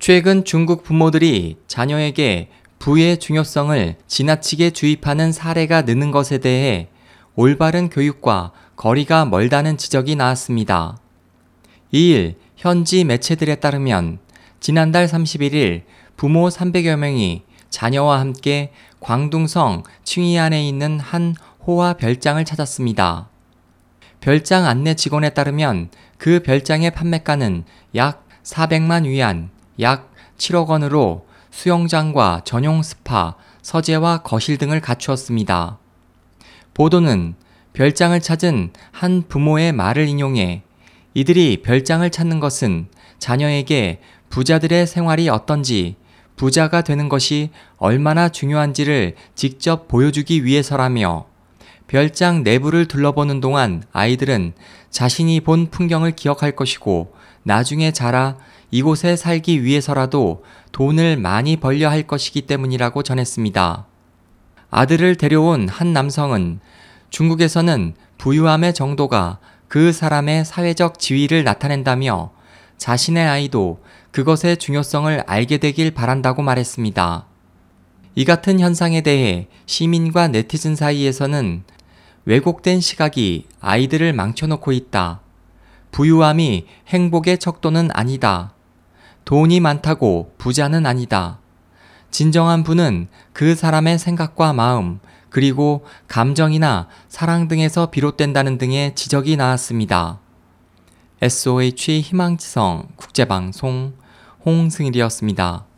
최근 중국 부모들이 자녀에게 부의 중요성을 지나치게 주입하는 사례가 느는 것에 대해 올바른 교육과 거리가 멀다는 지적이 나왔습니다. 2일 현지 매체들에 따르면 지난달 31일 부모 300여 명이 자녀와 함께 광둥성 칭이안에 있는 한 호화 별장을 찾았습니다. 별장 안내 직원에 따르면 그 별장의 판매가는 약 400만 위안, 약 7억 원으로 수영장과 전용 스파, 서재와 거실 등을 갖추었습니다. 보도는 별장을 찾은 한 부모의 말을 인용해 이들이 별장을 찾는 것은 자녀에게 부자들의 생활이 어떤지, 부자가 되는 것이 얼마나 중요한지를 직접 보여주기 위해서라며 별장 내부를 둘러보는 동안 아이들은 자신이 본 풍경을 기억할 것이고 나중에 자라 이곳에 살기 위해서라도 돈을 많이 벌려 할 것이기 때문이라고 전했습니다. 아들을 데려온 한 남성은 중국에서는 부유함의 정도가 그 사람의 사회적 지위를 나타낸다며 자신의 아이도 그것의 중요성을 알게 되길 바란다고 말했습니다. 이 같은 현상에 대해 시민과 네티즌 사이에서는 왜곡된 시각이 아이들을 망쳐놓고 있다. 부유함이 행복의 척도는 아니다. 돈이 많다고 부자는 아니다. 진정한 부는 그 사람의 생각과 마음, 그리고 감정이나 사랑 등에서 비롯된다는 등의 지적이 나왔습니다. SOH 희망지성 국제방송 홍승일이었습니다.